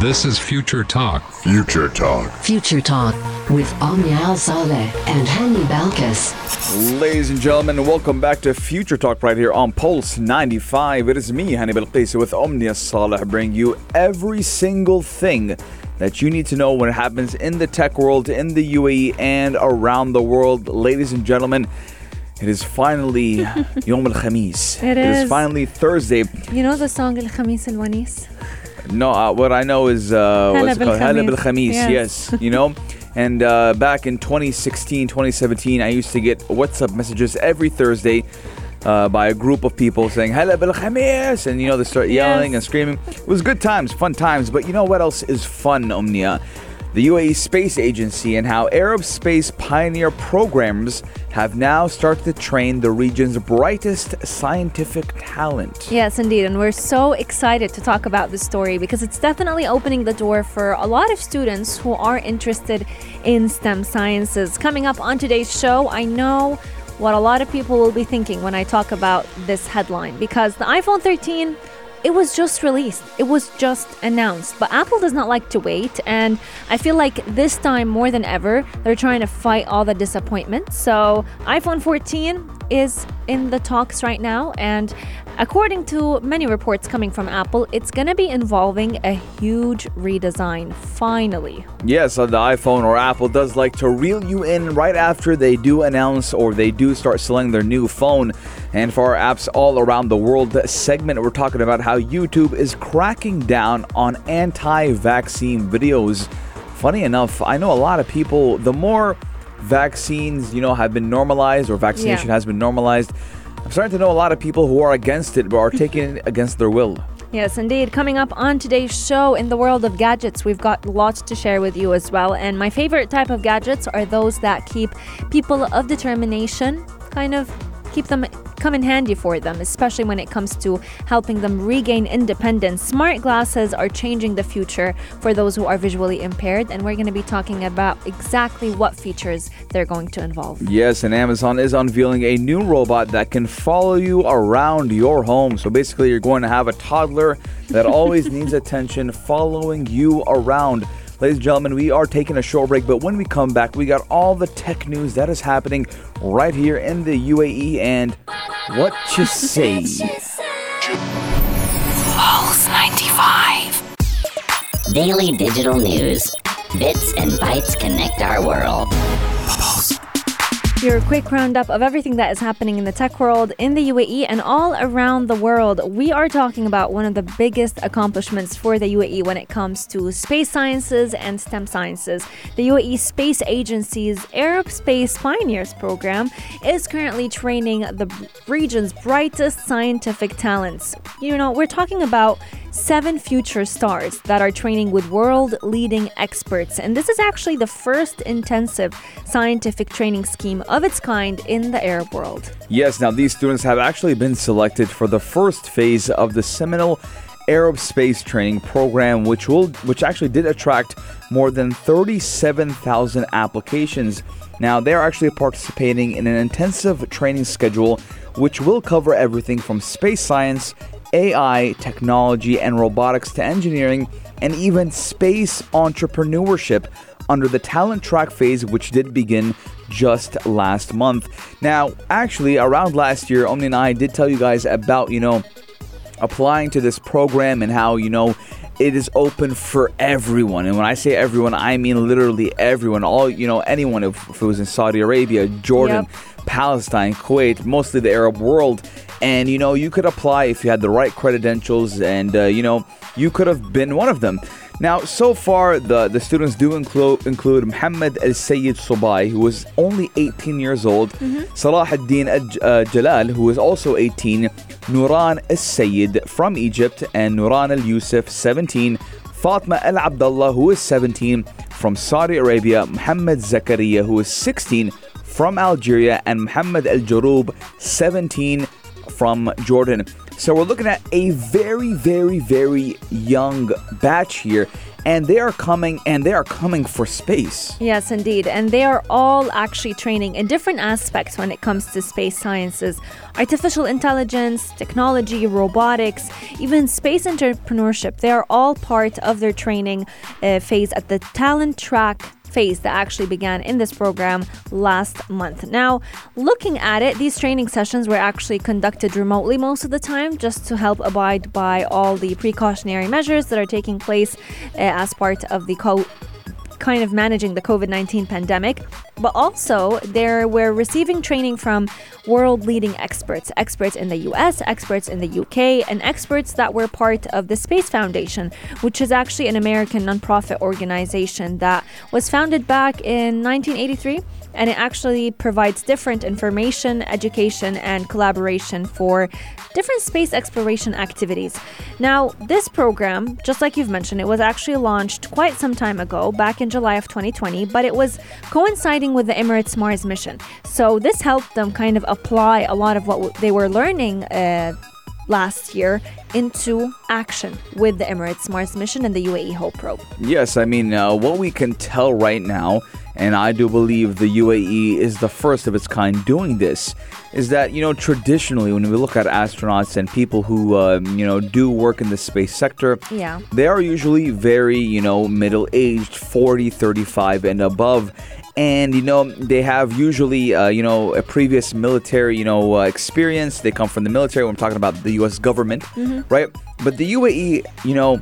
This is Future Talk. Future Talk. Future Talk with Omnia Al Saleh and Hani Balkis. Ladies and gentlemen, welcome back to Future Talk right here on Pulse 95. It is me, Hani Balqisi, with Omnia Saleh, bringing you every single thing that you need to know when it happens in the tech world, in the UAE, and around the world. Ladies and gentlemen, it is finally Yom Al Khamis. It It is is. finally Thursday. You know the song Al Khamis Al Wanis? No, uh, what I know is uh, what's it called? bil Hala bil Khamis. Yes. You know. And uh, back in 2016, 2017, I used to get WhatsApp messages every Thursday uh, by a group of people saying "Hala bil Khamis," and you know they start yelling Yes. and screaming. It was good times, fun times. But you know what else is fun, Omnia? The UAE Space Agency and how Arab space pioneer programs have now started to train the region's brightest scientific talent. Yes, indeed. And we're so excited to talk about this story because it's definitely opening the door for a lot of students who are interested in STEM sciences. Coming up on today's show, I know what a lot of people will be thinking when I talk about this headline because the iPhone 13 it was just released. It was just announced. But Apple does not like to wait. And I feel like this time more than ever, they're trying to fight all the disappointment. So, iPhone 14 is in the talks right now. And according to many reports coming from Apple, it's going to be involving a huge redesign, finally. Yes, uh, the iPhone or Apple does like to reel you in right after they do announce or they do start selling their new phone. And for our apps all around the world segment, we're talking about how YouTube is cracking down on anti vaccine videos. Funny enough, I know a lot of people, the more vaccines, you know, have been normalized or vaccination Yeah. has been normalized, I'm starting to know a lot of people who are against it but are taking it against their will. Yes, indeed. Coming up on today's show, in the world of gadgets, we've got lots to share with you as well. And my favorite type of gadgets are those that keep people of determination kind of keep them come in handy for them, especially when it comes to helping them regain independence. Smart glasses are changing the future for those who are visually impaired, and we're going to be talking about exactly what features they're going to involve. Yes, and Amazon is unveiling a new robot that can follow you around your home. So basically, you're going to have a toddler that always needs attention following you around. Ladies and gentlemen, we are taking a short break, but when we come back, we got all the tech news that is happening right here in the UAE and what you say. Pulse 95. Daily digital news. Bits and bytes connect our world. Your quick roundup of everything that is happening in the tech world, in the UAE, and all around the world. We are talking about one of the biggest accomplishments for the UAE when it comes to space sciences and STEM sciences. The UAE Space Agency's Arab Space Pioneers program is currently training the region's brightest scientific talents. You know, we're talking about seven future stars that are training with world leading experts. And this is actually the first intensive scientific training scheme of its kind in the Arab world. Yes, now these students have actually been selected for the first phase of the seminal Arab Space Training Program, which will which actually did attract more than 37,000 applications. Now they're actually participating in an intensive training schedule which will cover everything from space science, AI, technology, and robotics to engineering, and even space entrepreneurship under the talent track phase, which did begin just last month. Now, actually, around last year, Omni and I did tell you guys about, you know, applying to this program and how, you know, it is open for everyone. And when I say everyone, I mean literally everyone. All, you know, anyone, if, if it was in Saudi Arabia, Jordan, Yep. Palestine, Kuwait, mostly the Arab world. And, you know, you could apply if you had the right credentials and, uh, you know, you could have been one of them. Now, so far, the, the students do include include Muhammad Al Sayyid Subai, who is only 18 years old, Salah ad-Din Al- uh, Jalal, who is also 18, Nuran Al Sayyid from Egypt, and Nuran Al Yusuf, 17, Fatma Al Abdullah, who is 17, from Saudi Arabia, Muhammad Zakaria, who is 16, from Algeria, and Muhammad Al Jarub, 17, from Jordan. So we're looking at a very, very, very young batch here. and they are coming and they are coming for space. Yes, indeed. And they are all actually training in different aspects when it comes to space sciences artificial intelligence, technology, robotics, even space entrepreneurship. They are all part of their training uh, phase at the talent track phase that actually began in this program last month. Now, looking at it, these training sessions were actually conducted remotely most of the time just to help abide by all the precautionary measures that are taking place uh, as part of the co- kind of managing the COVID 19 pandemic, but also they were receiving training from world leading experts, experts in the US, experts in the UK, and experts that were part of the Space Foundation, which is actually an American nonprofit organization that was founded back in 1983 and it actually provides different information, education, and collaboration for different space exploration activities. Now, this program, just like you've mentioned, it was actually launched quite some time ago, back in July of 2020, but it was coinciding with the Emirates Mars mission. So, this helped them kind of apply a lot of what they were learning. Uh, last year into action with the Emirates Mars mission and the UAE Hope probe. Yes, I mean, uh, what we can tell right now, and I do believe the UAE is the first of its kind doing this, is that, you know, traditionally, when we look at astronauts and people who, uh, you know, do work in the space sector, Yeah. they are usually very, you know, middle aged, 40, 35, and above. And, you know, they have usually, uh, you know, a previous military, you know, uh, experience. They come from the military. When I'm talking about the U.S. government, right? But the UAE, you know,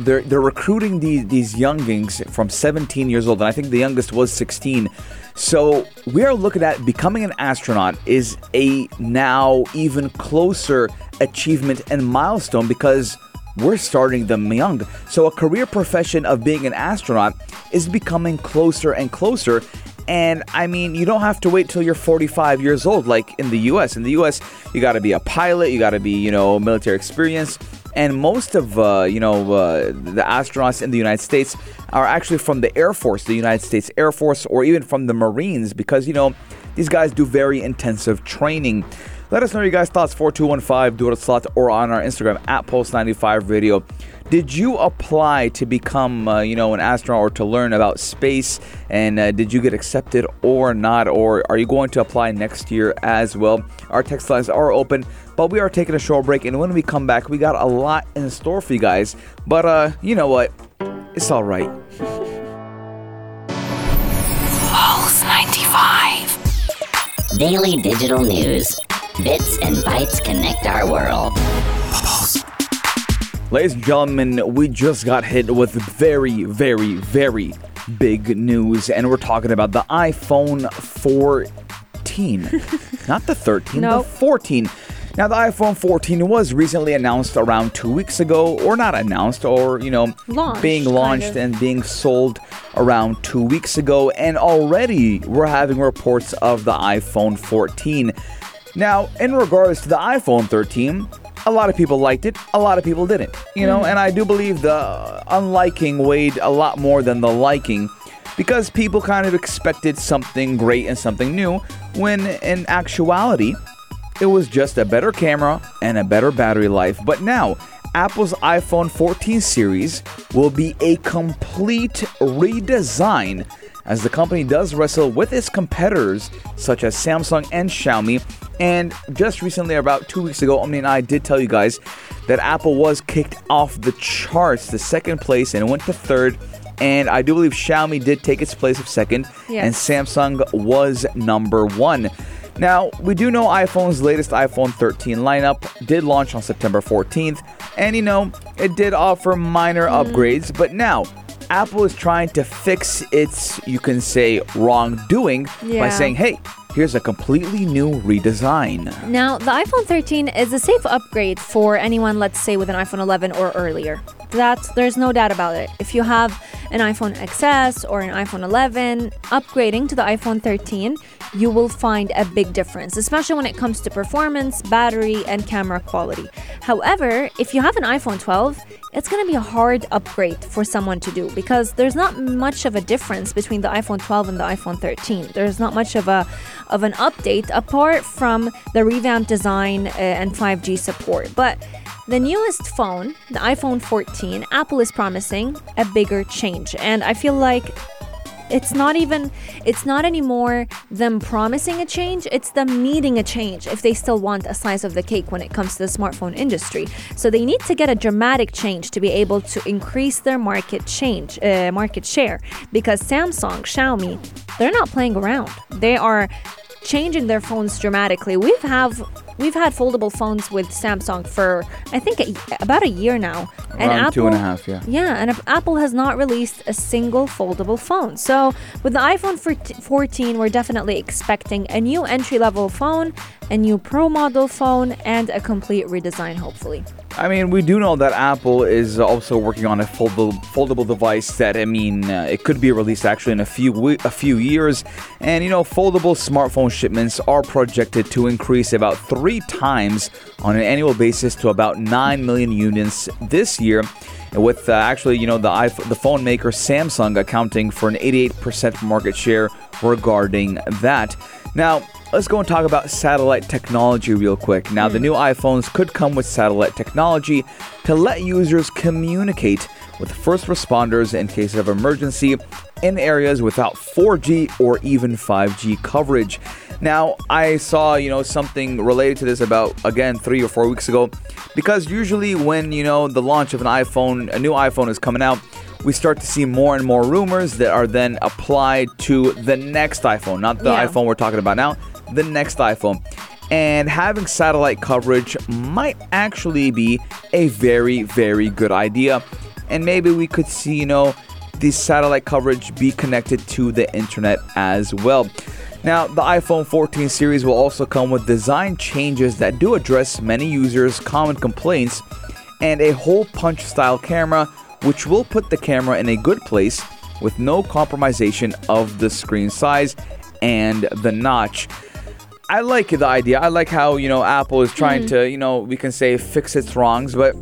they're they're recruiting these these youngings from 17 years old, and I think the youngest was 16. So we are looking at becoming an astronaut is a now even closer achievement and milestone because we're starting them young. So a career profession of being an astronaut is becoming closer and closer. And I mean, you don't have to wait till you're 45 years old, like in the US. In the US, you got to be a pilot, you got to be, you know, military experience. And most of, uh, you know, uh, the astronauts in the United States are actually from the Air Force, the United States Air Force, or even from the Marines, because, you know, these guys do very intensive training. Let us know your guys' thoughts 4215 do it slot or on our Instagram at Pulse95 Radio. Did you apply to become, uh, you know, an astronaut or to learn about space? And uh, did you get accepted or not? Or are you going to apply next year as well? Our text lines are open, but we are taking a short break. And when we come back, we got a lot in store for you guys. But uh, you know what? It's all right. Pulse 95. Daily digital news. Bits and bytes connect our world. Ladies and gentlemen, we just got hit with very, very, very big news, and we're talking about the iPhone 14. Not the 13, Nope. the 14. Now, the iPhone 14 was recently announced around two weeks ago, or not announced, or, you know, Launched, being kind launched of. and being sold around two weeks ago, and already we're having reports of the iPhone 14. Now, in regards to the iPhone 13, a lot of people liked it, a lot of people didn't. You know, hmm. and I do believe the unliking weighed a lot more than the liking because people kind of expected something great and something new when in actuality, it was just a better camera and a better battery life. But now, Apple's iPhone 14 series will be a complete redesign as the company does wrestle with its competitors such as Samsung and Xiaomi. And just recently, about two weeks ago, Omni and I did tell you guys that Apple was kicked off the charts, the second place, and it went to third. And I do believe Xiaomi did take its place of second, and Samsung was number one. Now, we do know iPhone's latest iPhone 13 lineup did launch on September 14th, and you know, it did offer minor mm. upgrades, but now Apple is trying to fix its, you can say, wrongdoing by saying, hey, here's a completely new redesign. Now, the iPhone 13 is a safe upgrade for anyone, let's say, with an iPhone 11 or earlier. That's there's no doubt about it. If you have an iPhone XS or an iPhone 11, upgrading to the iPhone 13, you will find a big difference, especially when it comes to performance, battery, and camera quality. However, if you have an iPhone 12, it's going to be a hard upgrade for someone to do because there's not much of a difference between the iPhone 12 and the iPhone 13. There's not much of a of an update apart from the revamped design uh, and 5G support. But the newest phone, the iPhone 14, Apple is promising a bigger change. And I feel like it's not even it's not anymore them promising a change it's them needing a change if they still want a slice of the cake when it comes to the smartphone industry. So they need to get a dramatic change to be able to increase their market change uh, market share because samsung xiaomi they're not playing around. They are changing their phones dramatically. We've have we've had foldable phones with samsung for i think a, about a year now and apple two and a half, yeah. yeah, and Apple has not released a single foldable phone. So, with the iPhone 14, we're definitely expecting a new entry level phone, a new Pro model phone, and a complete redesign, hopefully. I mean, we do know that Apple is also working on a foldable, foldable device that I mean, uh, it could be released actually in a few a few years. And you know, foldable smartphone shipments are projected to increase about three times on an annual basis to about nine million units this year. With uh, actually, you know, the iPhone, the phone maker Samsung accounting for an 88% market share regarding that. Now, let's go and talk about satellite technology real quick. Now, the new iPhones could come with satellite technology to let users communicate with first responders in case of emergency in areas without 4G or even 5G coverage. Now, I saw, you know, something related to this about again 3 or 4 weeks ago because usually when, you know, the launch of an iPhone, a new iPhone is coming out, we start to see more and more rumors that are then applied to the next iPhone, not the Yeah. iPhone we're talking about now, the next iPhone. And having satellite coverage might actually be a very, very good idea. And maybe we could see, you know, the satellite coverage be connected to the internet as well. Now, the iPhone 14 series will also come with design changes that do address many users' common complaints and a hole punch style camera, which will put the camera in a good place with no compromisation of the screen size and the notch. I like the idea. I like how, you know, Apple is trying mm-hmm. to, you know, we can say fix its wrongs, but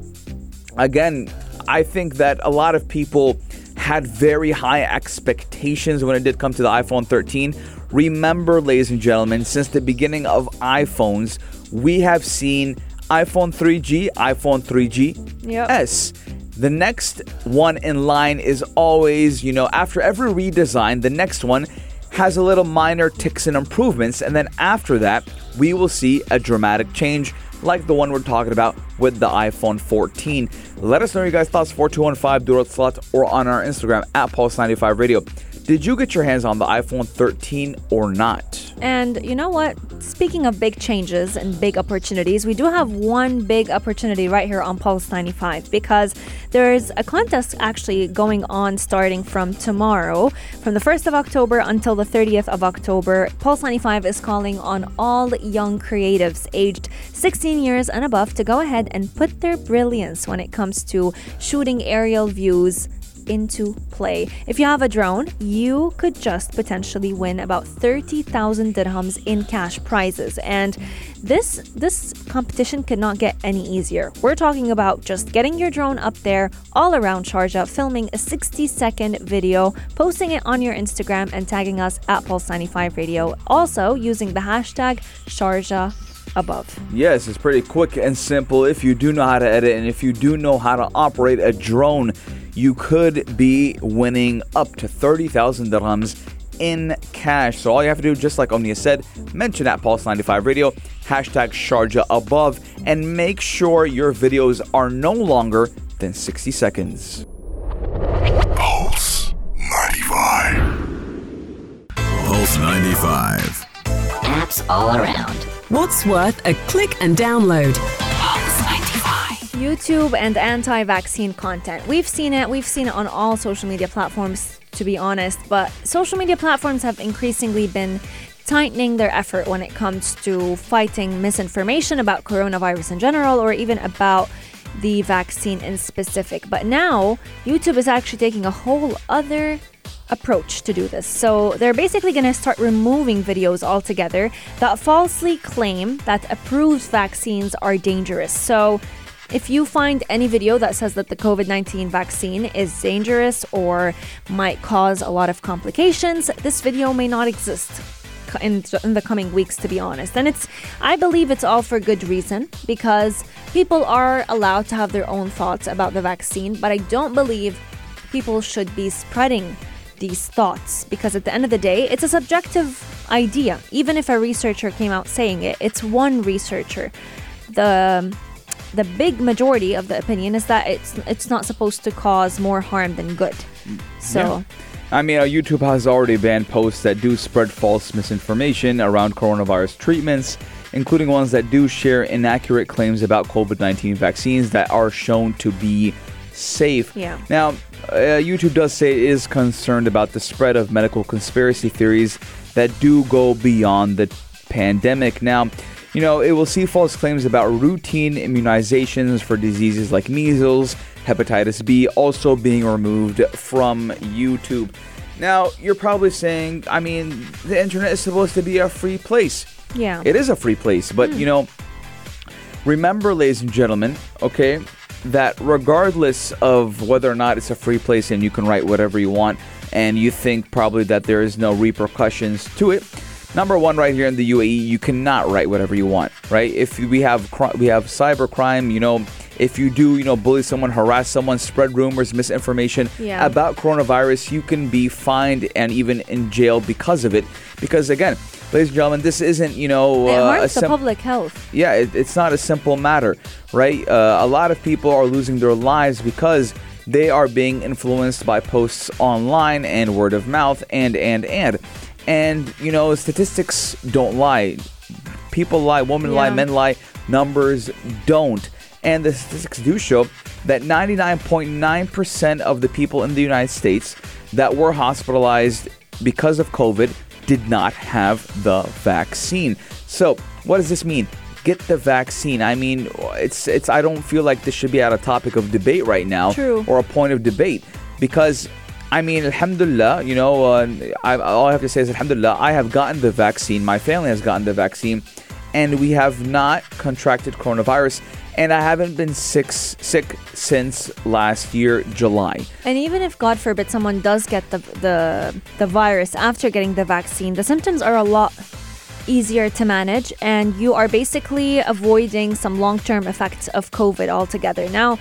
again, I think that a lot of people had very high expectations when it did come to the iPhone 13. Remember, ladies and gentlemen, since the beginning of iPhones, we have seen iPhone 3G, iPhone 3G Yep. S. The next one in line is always, you know, after every redesign, the next one has a little minor ticks and improvements, and then after that, we will see a dramatic change like the one we're talking about with the iPhone 14. Let us know your guys' thoughts 4215 Doodle Slot or on our Instagram at Pulse95 Radio. Did you get your hands on the iPhone 13 or not? And you know what? Speaking of big changes and big opportunities, we do have one big opportunity right here on Pulse 95 because there's a contest actually going on starting from tomorrow, from the 1st of October until the 30th of October. Pulse 95 is calling on all young creatives aged 16 years and above to go ahead and put their brilliance when it comes to shooting aerial views into play. If you have a drone, you could just potentially win about 30,000 dirhams in cash prizes. And this this competition could not get any easier. We're talking about just getting your drone up there all around Sharjah, filming a 60 second video, posting it on your Instagram and tagging us at Pulse95 Radio. Also using the hashtag Sharjah above. Yes, it's pretty quick and simple. If you do know how to edit and if you do know how to operate a drone, you could be winning up to 30,000 dirhams in cash. So all you have to do, just like Omnia said, mention at Pulse95 Radio, hashtag Sharjah above, and make sure your videos are no longer than 60 seconds. Pulse 95. Pulse 95. Apps all around. What's worth a click and download? Pulse 95. YouTube and anti-vaccine content. We've seen it. We've seen it on all social media platforms to be honest, but social media platforms have increasingly been tightening their effort when it comes to fighting misinformation about coronavirus in general or even about the vaccine in specific. But now, YouTube is actually taking a whole other approach to do this. So they're basically going to start removing videos altogether that falsely claim that approved vaccines are dangerous. So if you find any video that says that the COVID 19 vaccine is dangerous or might cause a lot of complications, this video may not exist. in, in the coming weeks, to be honest. And it's, I believe it's all for good reason because people are allowed to have their own thoughts about the vaccine, but I don't believe people should be spreading these thoughts because at the end of the day, it's a subjective idea. Even if a researcher came out saying it, it's one researcher. The the big majority of the opinion is that it's it's not supposed to cause more harm than good. So Yeah. I mean, uh, YouTube has already banned posts that do spread false misinformation around coronavirus treatments, including ones that do share inaccurate claims about COVID 19 vaccines that are shown to be safe. Yeah. Now, uh, YouTube does say it is concerned about the spread of medical conspiracy theories that do go beyond the pandemic. Now, you know, it will see false claims about routine immunizations for diseases like measles, hepatitis B also being removed from YouTube. Now, you're probably saying, I mean, the internet is supposed to be a free place. yeah. It is a free place, but hmm. you know, remember, ladies and gentlemen, okay, that regardless of whether or not it's a free place and you can write whatever you want, and you think probably that there is no repercussions to it. Number one, right here in the UAE, you cannot write whatever you want, right? If we have cri- we have cyber crime, you know, if you do, you know, bully someone, harass someone, spread rumors, misinformation Yeah. about coronavirus, you can be fined and even in jail because of it. Because again, ladies and gentlemen, this isn't, you know, it uh, a harms the public health. yeah, it, it's not a simple matter, right? Uh, a lot of people are losing their lives because they are being influenced by posts online and word of mouth and and and and you know statistics don't lie. People lie women lie men lie. Numbers don't. And the statistics do show that 99.9% of the people in the united states that were hospitalized because of covid did not have the vaccine. So what does this mean? Get the vaccine. I mean it's it's i don't feel like this should be at a topic of debate right now True. or a point of debate because I mean, alhamdulillah, you know, uh, I, all I have to say is alhamdulillah, I have gotten the vaccine. My family has gotten the vaccine, and we have not contracted coronavirus. And I haven't been sick, sick since last year, July. And even if God forbid someone does get the the the virus after getting the vaccine, the symptoms are a lot easier to manage and you are basically avoiding some long-term effects of COVID altogether. Now,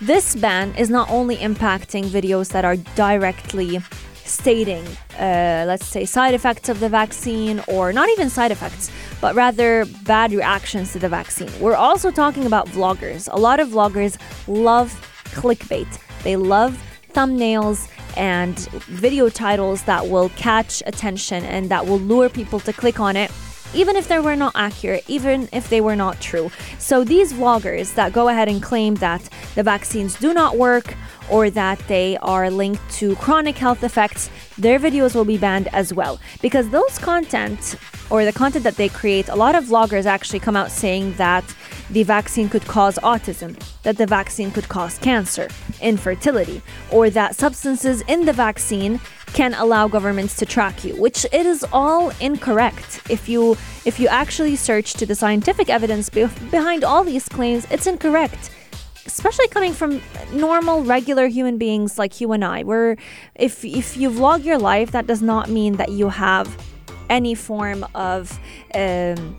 this ban is not only impacting videos that are directly stating, uh, let's say, side effects of the vaccine, or not even side effects, but rather bad reactions to the vaccine. We're also talking about vloggers. A lot of vloggers love clickbait, they love thumbnails and video titles that will catch attention and that will lure people to click on it even if they were not accurate, even if they were not true. So these vloggers that go ahead and claim that the vaccines do not work or that they are linked to chronic health effects, their videos will be banned as well. Because those content or the content that they create, a lot of vloggers actually come out saying that the vaccine could cause autism, that the vaccine could cause cancer, infertility, or that substances in the vaccine can allow governments to track you, which it is all incorrect. If you if you actually search to the scientific evidence be- behind all these claims, it's incorrect. Especially coming from normal, regular human beings like you and I, where if if you vlog your life, that does not mean that you have any form of um,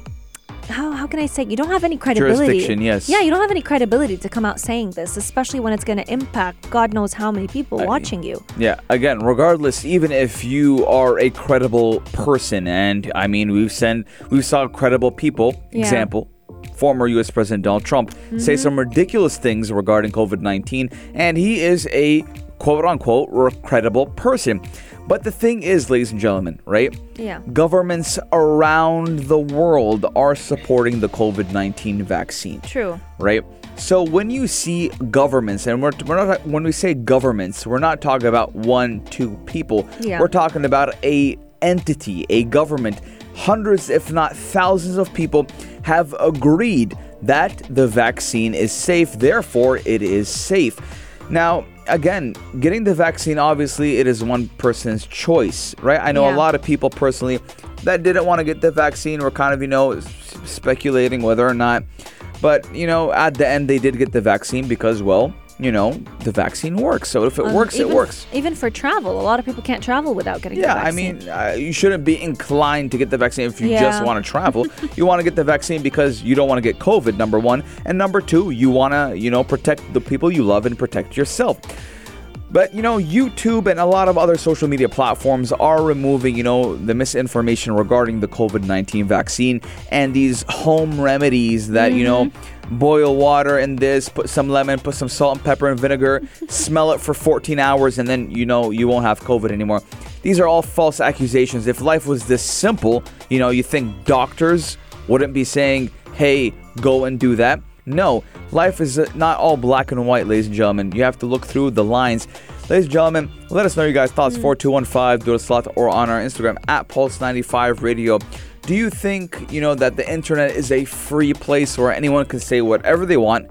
how, how can I say you don't have any credibility. Jurisdiction, yes. Yeah, you don't have any credibility to come out saying this, especially when it's going to impact God knows how many people watching you. Yeah, again, regardless, even if you are a credible person, and I mean, we've sent, we saw credible people, Yeah. example, former U.S. President Donald Trump, say Mm-hmm. some ridiculous things regarding COVID 19, and he is a quote unquote credible person. But the thing is, ladies and gentlemen, right? Yeah. Governments around the world are supporting the COVID 19 vaccine True. right? So when you see governments, and we're, we're not when we say governments, we're not talking about one, two people. Yeah. We're talking about a entity, a government. Hundreds, if not thousands, of people have agreed that the vaccine is safe. Therefore, it is safe. Now, again, getting the vaccine, obviously, it is one person's choice, right? I know a lot of people personally that didn't want to get the vaccine were kind of, you know, speculating whether or not. But, you know, at the end, they did get the vaccine because, well, you know, the vaccine works. So if it Um, works, it works. Even for travel, a lot of people can't travel without getting Yeah, I mean, uh, you shouldn't be inclined to get the vaccine if you Yeah. just want to travel. you want to get the vaccine because you don't want to get COVID, number one. And number two, you want to, you know, protect the people you love and protect yourself. But, you know, YouTube and a lot of other social media platforms are removing, you know, the misinformation regarding the COVID 19 vaccine and these home remedies that, you know, mm-hmm. boil water in this, put some lemon, put some salt and pepper and vinegar, smell it for 14 hours, and then, you know, you won't have COVID anymore. These are all false accusations. If life was this simple, you know, you think doctors wouldn't be saying, hey, go and do that. No, life is uh, not all black and white, ladies and gentlemen. You have to look through the lines. Ladies and gentlemen, let us know your guys' thoughts. 4215 do a slot or on our Instagram at Pulse95 Radio. Do you think, you know, that the internet is a free place where anyone can say whatever they want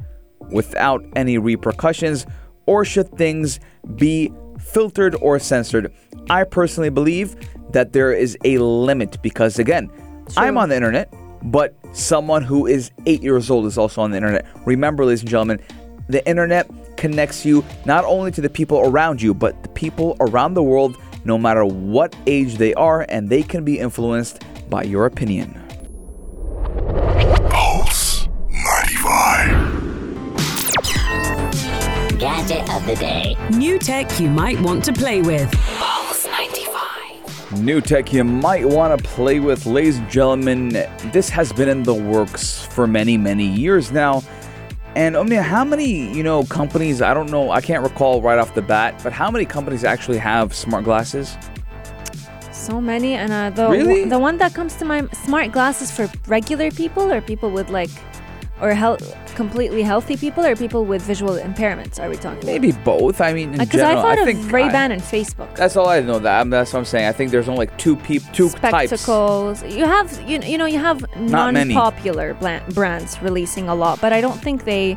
without any repercussions? Or should things be filtered or censored? I personally believe that there is a limit because, again, I'm on the internet, but someone who is eight years old is also on the internet. Remember, ladies and gentlemen, the internet connects you not only to the people around you, but the people around the world, no matter what age they are, and they can be influenced by your opinion. Pulse 95. Gadget of the day. New tech you might want to play with. Pulse 95. New tech you might want to play with, ladies and gentlemen. This has been in the works for many, many years now. And Omnia, how many, you know, companies, I don't know, I can't recall right off the bat, but how many companies actually have smart glasses? so many, and uh, the Really? the one that comes to my smart glasses for regular people or people with like, or health, completely healthy people or people with visual impairments. Are we talking? Maybe both. I mean, Because uh, I general, thought think of Ray Ban and Facebook. That's all I know. That that's what I'm saying. I think there's only like two people, two types. spectacles. You have you, you know you have Not non-popular brands releasing a lot, but I don't think they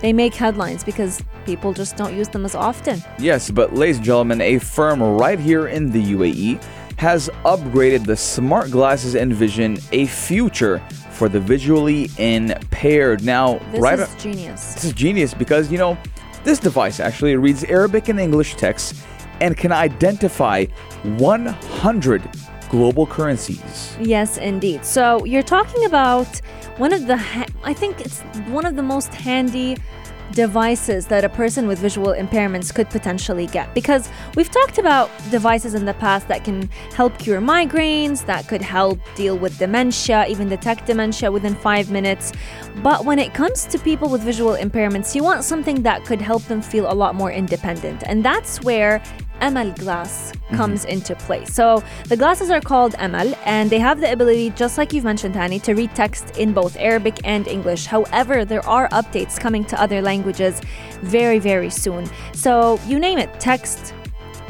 they make headlines because people just don't use them as often. Yes, but ladies and gentlemen, a firm right here in the UAE has upgraded the smart glasses Envision a future for the visually impaired. Now, This right is genius. this is genius because you know this device actually reads Arabic and English text and can identify 100 global currencies. Yes, indeed. So you're talking about one of the ha- I think it's one of the most handy devices that a person with visual impairments could potentially get. Because we've talked about devices in the past that can help cure migraines that could help deal with dementia even detect dementia within 5 minutes. But when it comes to people with visual impairments you want something that could help them feel a lot more independent. And that's where Amal glass mm-hmm. comes into play. So the glasses are called Amal and they have the ability, just like you've mentioned, Hani, to read text in both Arabic and English. However, there are updates coming to other languages very, very soon. So you name it text,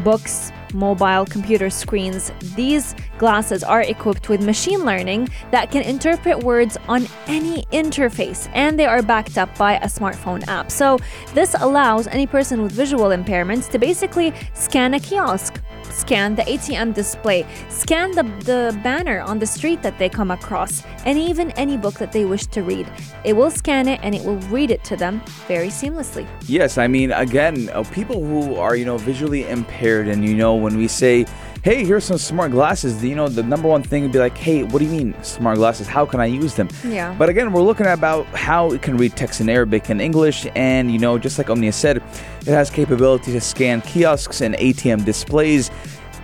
books, mobile computer screens. These glasses are equipped with machine learning that can interpret words on any interface and they are backed up by a smartphone app. So this allows any person with visual impairments to basically scan a kiosk scan the ATM display, scan the, the banner on the street that they come across, and even any book that they wish to read. It will scan it and it will read it to them very seamlessly. Yes, I mean, again, uh, people who are, you know, visually impaired, and, you know, when we say, hey, here's some smart glasses, you know, the number one thing would be like, hey, what do you mean smart glasses? How can I use them? Yeah. But again, we're looking at about how it can read text in Arabic and English, and, you know, just like Omnia said, it has capability to scan kiosks and ATM displays.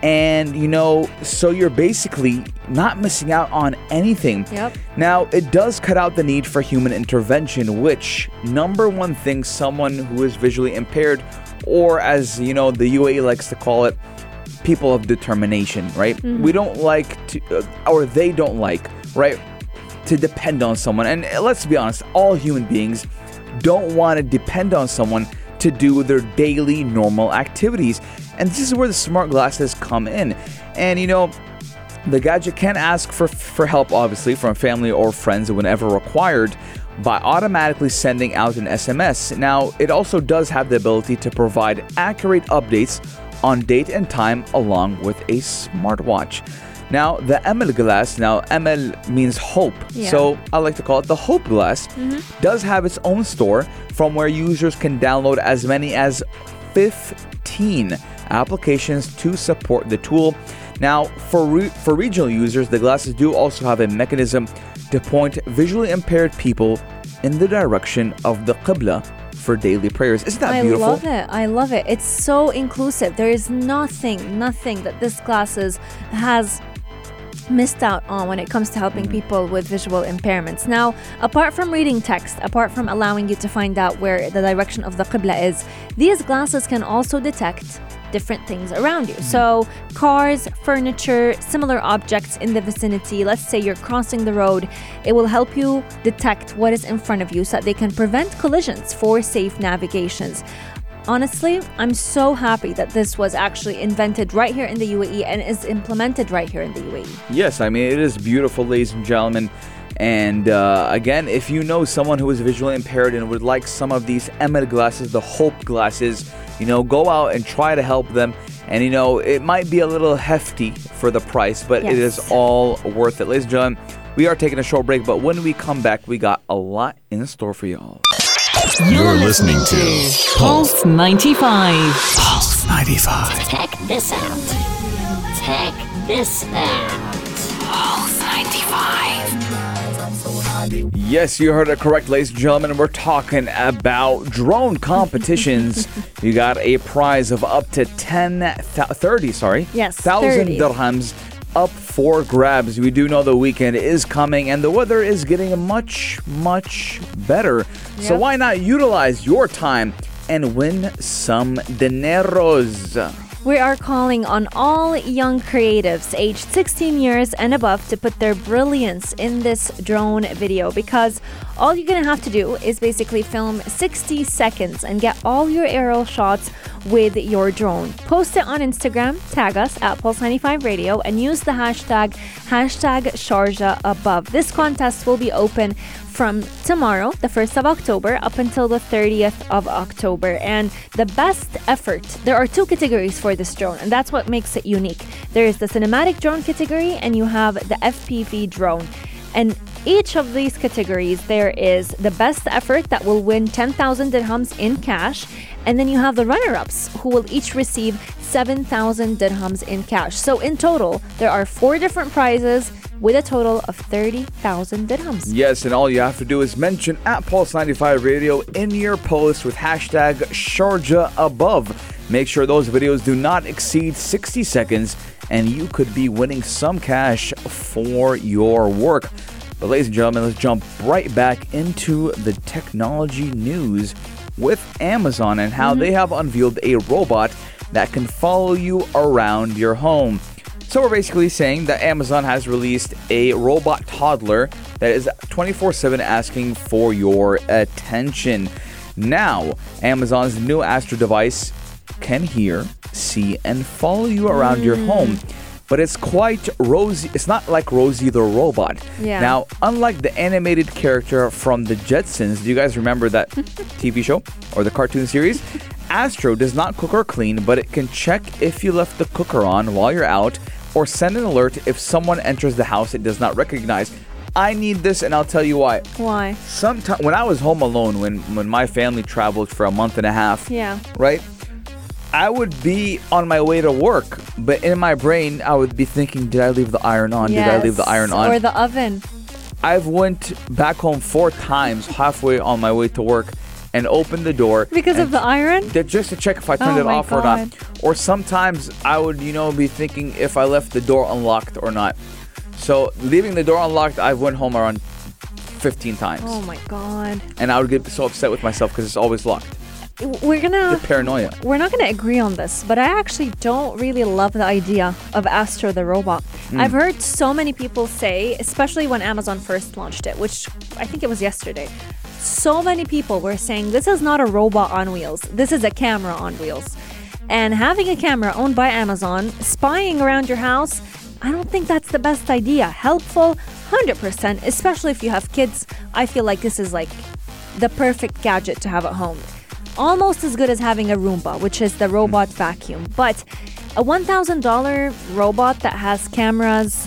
And, you know, so you're basically not missing out on anything. Yep. Now, it does cut out the need for human intervention, which, number one thing, someone who is visually impaired, or as you know, the UAE likes to call it, people of determination, right? We don't like to, uh, or they don't like, right, to depend on someone. And uh, let's be honest, all human beings don't want to depend on someone to do their daily normal activities. And this is where the smart glasses come in. And you know, the gadget can ask for, for help, obviously, from family or friends whenever required by automatically sending out an SMS. Now, it also does have the ability to provide accurate updates on date and time along with a smartwatch. Now, the Emel glass, now Emel means hope. Yeah. So I like to call it the Hope glass, mm-hmm. does have its own store from where users can download as many as 15 applications to support the tool. Now, for, re- for regional users, the glasses do also have a mechanism to point visually impaired people in the direction of the Qibla for daily prayers. Isn't that I beautiful? I love it. I love it. It's so inclusive. There is nothing, nothing that this glasses has missed out on when it comes to helping Mm-hmm. people with visual impairments. Now, apart from reading text, apart from allowing you to find out where the direction of the Qibla is, these glasses can also detect different things around you. Mm-hmm. So, cars, furniture, similar objects in the vicinity. Let's say you're crossing the road, it will help you detect what is in front of you so that they can prevent collisions for safe navigations. Honestly, I'm so happy that this was actually invented right here in the UAE and is implemented right here in the UAE. Yes, I mean, it is beautiful, ladies and gentlemen. And uh, again, if you know someone who is visually impaired and would like some of these Emmet glasses, the Hope glasses, you know, go out and try to help them. And you know, it might be a little hefty for the price, but it is all worth it. Ladies and gentlemen, we are taking a short break, but when we come back, we got a lot in store for y'all. You're listening to Pulse 95. Pulse 95. Check this out. Check this out. Pulse 95. Yes, you heard it correct, ladies and gentlemen. We're talking about drone competitions. you got a prize of up to 10, th- 30, sorry. Yes, thousand dirhams up for grabs. We do know the weekend is coming and the weather is getting much, much better. So why not utilize your time and win some dineros? We are calling on all young creatives aged 16 years and above to put their brilliance in this drone video because all you're gonna have to do is basically film 60 seconds and get all your aerial shots with your drone. Post it on Instagram, tag us at Pulse95 Radio, and use the hashtag hashtag Sharjah above. This contest will be open from tomorrow, the 1st of October, up until the 30th of October. And the best effort, there are two categories for this drone, and that's what makes it unique. There is the cinematic drone category, and you have the FPV drone. And each of these categories, there is the best effort that will win 10,000 dirhams in cash. And then you have the runner ups who will each receive 7,000 dirhams in cash. So in total, there are four different prizes with a total of 30,000 dirhams. Yes, and all you have to do is mention at Pulse95 Radio in your post with hashtag Sharjah above. Make sure those videos do not exceed 60 seconds, and you could be winning some cash for your work. But, ladies and gentlemen, let's jump right back into the technology news with Amazon and how mm-hmm. they have unveiled a robot that can follow you around your home. So we're basically saying that Amazon has released a robot toddler that is 24/7 asking for your attention. Now, Amazon's new Astro device can hear, see, and follow you around your hmm. home. But it's quite Rosie. It's not like Rosie the robot. Yeah. Now, unlike the animated character from the Jetsons, do you guys remember that TV show or the cartoon series? Astro does not cook or clean, but it can check if you left the cooker on while you're out or send an alert if someone enters the house it does not recognize. I need this, and I'll tell you why. Why? Sometimes when I was home alone, when when my family traveled for a month and a half, Yeah. right? I would be on my way to work, but in my brain, I would be thinking, "Did I leave the iron on? Did I leave the iron on?" Or the oven. I've went back home four times halfway on my way to work and open the door Because of the iron? that just to check if I turned Oh it off or not. God. Or sometimes I would, you know, be thinking if I left the door unlocked or not. So leaving the door unlocked, I went home around 15 times, Oh my god. and I would get so upset with myself because it's always locked. We're gonna The paranoia. we're not to agree on this, but I actually don't really love the idea of Astro the robot. Hmm. I've heard so many people say, especially when Amazon first launched it, which I think it was yesterday. So many people were saying this is not a robot on wheels. This is a camera on wheels. And having a camera owned by Amazon spying around your house, I don't think that's the best idea. Helpful 100%, especially if you have kids. I feel like this is like the perfect gadget to have at home. almost as good as having a Roomba, which is the robot hmm. vacuum. But a $1,000 robot that has cameras,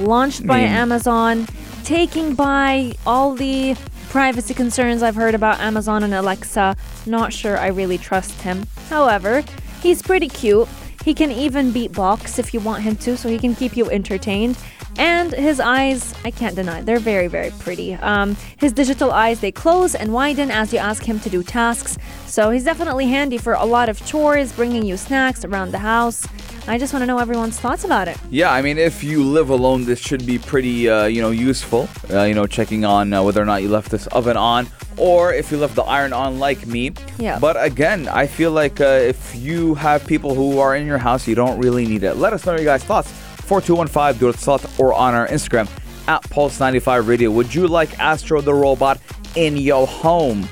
launched by mean- Amazon, taking by all the privacy concerns I've heard about Amazon and Alexa. Not sure I really trust him. However, he's pretty cute. He can even beatbox if you want him to, so he can keep you entertained. And his eyes, I can't deny, they're very, very pretty. Um, his digital eyes, they close and widen as you ask him to do tasks. So he's definitely handy for a lot of chores, bringing you snacks around the house. I just want to know everyone's thoughts about it. Yeah, I mean, if you live alone, this should be pretty, uh, you know, useful. Uh, you know, checking on uh, whether or not you left this oven on, or if you left the iron on, like me. Yeah. But again, I feel like uh, if you have people who are in your house, you don't really need it. Let us know your guys' thoughts. 4215 do it salt or on our Instagram at Pulse95 Radio. Would you like Astro the robot in your home?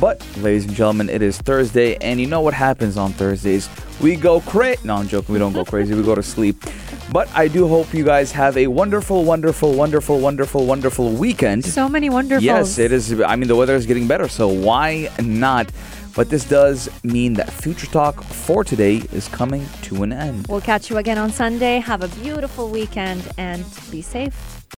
But, ladies and gentlemen, it is Thursday, and you know what happens on Thursdays? We go crazy. No, I'm joking. We don't go crazy. We go to sleep. But I do hope you guys have a wonderful, wonderful, wonderful, wonderful, wonderful weekend. So many wonderfuls. Yes, it is. I mean, the weather is getting better, so why not? But this does mean that Future Talk for today is coming to an end. We'll catch you again on Sunday. Have a beautiful weekend and be safe.